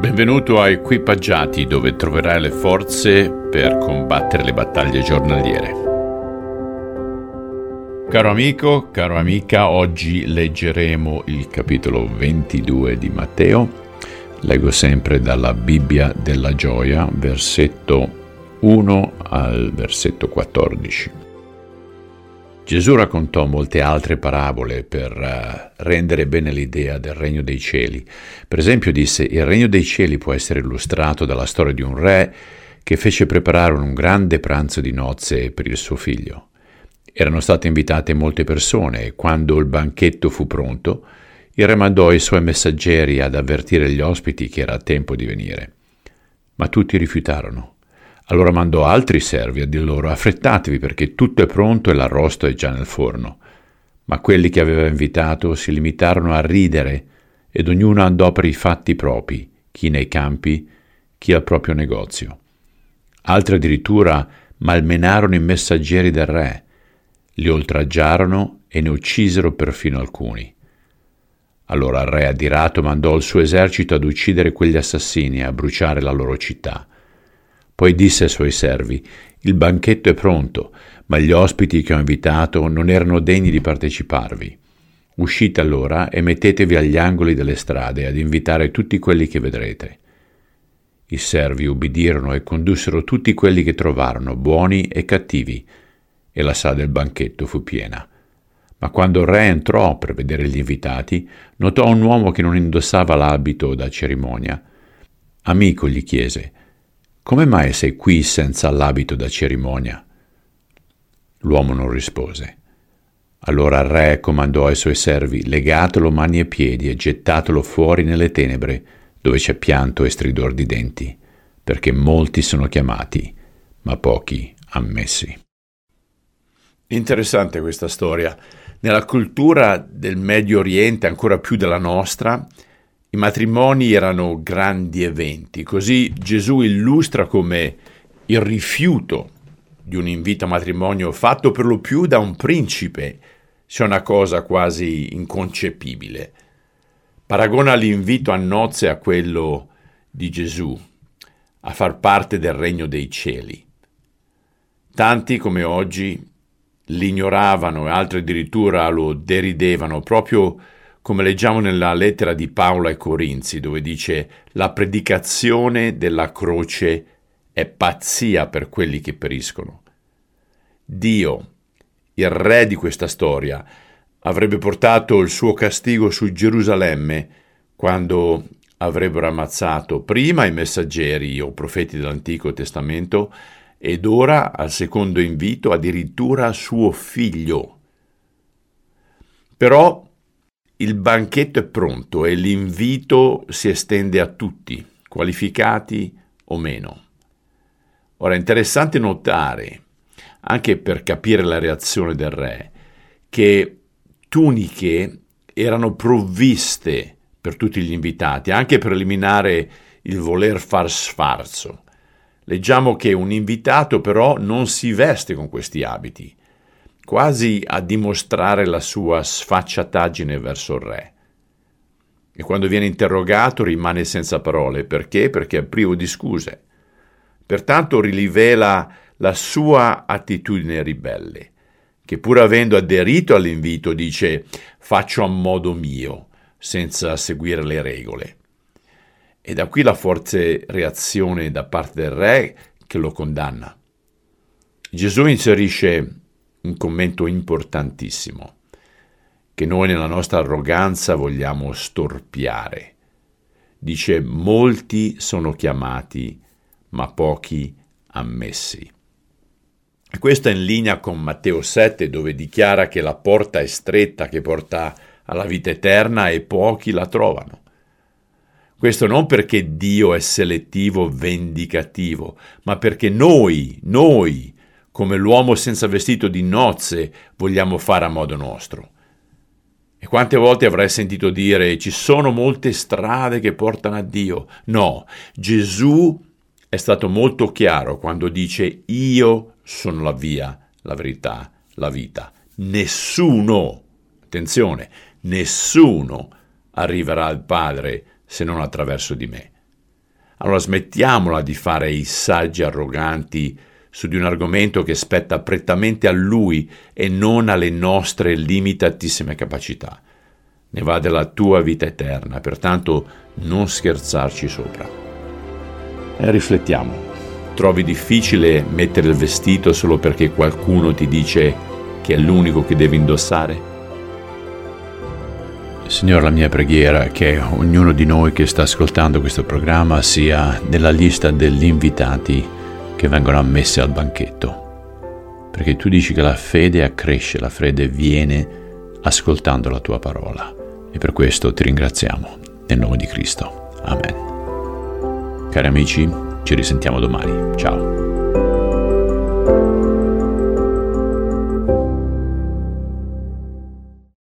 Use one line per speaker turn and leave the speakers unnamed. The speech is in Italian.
Benvenuto a Equipaggiati dove troverai le forze per combattere le battaglie giornaliere. Caro amico, caro amica, oggi leggeremo il capitolo 22 di Matteo. Leggo sempre dalla Bibbia della gioia, versetto 1 al versetto 14. Gesù raccontò molte altre parabole per uh, rendere bene l'idea del regno dei cieli. Per esempio disse, il regno dei cieli può essere illustrato dalla storia di un re che fece preparare un grande pranzo di nozze per il suo figlio. Erano state invitate molte persone e quando il banchetto fu pronto, il re mandò i suoi messaggeri ad avvertire gli ospiti che era tempo di venire. Ma tutti rifiutarono. Allora mandò altri servi a dir loro affrettatevi perché tutto è pronto e l'arrosto è già nel forno. Ma quelli che aveva invitato si limitarono a ridere ed ognuno andò per i fatti propri, chi nei campi, chi al proprio negozio. Altri addirittura malmenarono i messaggeri del re, li oltraggiarono e ne uccisero perfino alcuni. Allora il re adirato mandò il suo esercito ad uccidere quegli assassini e a bruciare la loro città. Poi disse ai suoi servi, il banchetto è pronto, ma gli ospiti che ho invitato non erano degni di parteciparvi. Uscite allora e mettetevi agli angoli delle strade ad invitare tutti quelli che vedrete. I servi ubbidirono e condussero tutti quelli che trovarono, buoni e cattivi, e la sala del banchetto fu piena. Ma quando il re entrò per vedere gli invitati, notò un uomo che non indossava l'abito da cerimonia. Amico gli chiese, come mai sei qui senza l'abito da cerimonia? L'uomo non rispose. Allora il re comandò ai suoi servi, legatelo mani e piedi e gettatelo fuori nelle tenebre, dove c'è pianto e stridor di denti, perché molti sono chiamati, ma pochi ammessi. Interessante questa storia. Nella cultura del Medio Oriente, ancora più della nostra, i matrimoni erano grandi eventi, così Gesù illustra come il rifiuto di un invito a matrimonio fatto per lo più da un principe sia una cosa quasi inconcepibile. Paragona l'invito a nozze a quello di Gesù, a far parte del regno dei cieli. Tanti come oggi l'ignoravano e altri addirittura lo deridevano proprio come leggiamo nella lettera di Paolo ai Corinzi, dove dice la predicazione della croce è pazzia per quelli che periscono. Dio, il re di questa storia, avrebbe portato il suo castigo su Gerusalemme quando avrebbero ammazzato prima i messaggeri o profeti dell'Antico Testamento ed ora, al secondo invito, addirittura suo figlio. Però il banchetto è pronto e l'invito si estende a tutti, qualificati o meno. Ora è interessante notare, anche per capire la reazione del re, che tuniche erano provviste per tutti gli invitati, anche per eliminare il voler far sfarzo. Leggiamo che un invitato però non si veste con questi abiti, quasi a dimostrare la sua sfacciataggine verso il re. E quando viene interrogato rimane senza parole. Perché? Perché è privo di scuse. Pertanto rivela la sua attitudine ribelle, che pur avendo aderito all'invito dice faccio a modo mio, senza seguire le regole. E da qui la forte reazione da parte del re che lo condanna. Gesù inserisce un commento importantissimo che noi nella nostra arroganza vogliamo storpiare. Dice molti sono chiamati, ma pochi ammessi. E questo è in linea con Matteo 7 dove dichiara che la porta è stretta che porta alla vita eterna e pochi la trovano. Questo non perché Dio è selettivo, vendicativo, ma perché noi, noi, come l'uomo senza vestito di nozze vogliamo fare a modo nostro. E quante volte avrai sentito dire ci sono molte strade che portano a Dio? No, Gesù è stato molto chiaro quando dice io sono la via, la verità, la vita. Nessuno, attenzione, nessuno arriverà al Padre se non attraverso di me. Allora smettiamola di fare i saggi arroganti su di un argomento che spetta prettamente a lui e non alle nostre limitatissime capacità. Ne va della tua vita eterna, pertanto non scherzarci sopra. E riflettiamo. Trovi difficile mettere il vestito solo perché qualcuno ti dice che è l'unico che devi indossare?
Signore, la mia preghiera è che ognuno di noi che sta ascoltando questo programma sia nella lista degli invitati che vengono ammessi al banchetto. Perché tu dici che la fede accresce, la fede viene ascoltando la tua parola. E per questo ti ringraziamo. Nel nome di Cristo. Amen. Cari amici, ci risentiamo domani. Ciao.